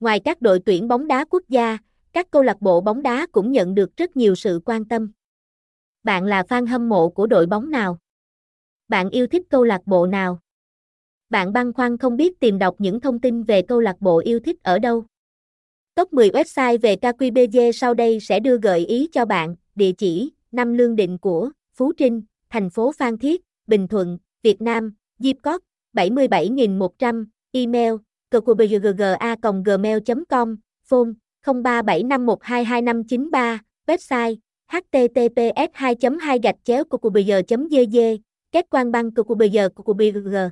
Ngoài các đội tuyển bóng đá quốc gia, các câu lạc bộ bóng đá cũng nhận được rất nhiều sự quan tâm. Bạn là fan hâm mộ của đội bóng nào? Bạn yêu thích câu lạc bộ nào? Bạn băn khoăn không biết tìm đọc những thông tin về câu lạc bộ yêu thích ở đâu? Top 10 website về KQBG sau đây sẽ đưa gợi ý cho bạn, địa chỉ, năm lương định của, Phú Trinh, thành phố Phan Thiết, Bình Thuận, Việt Nam, Zipcode, 77100, email, cqbgga.gmail.com, phone, 0375122593, website, https 2 2 gạch chéo cqbg gg kết quan băng cqbg cqbg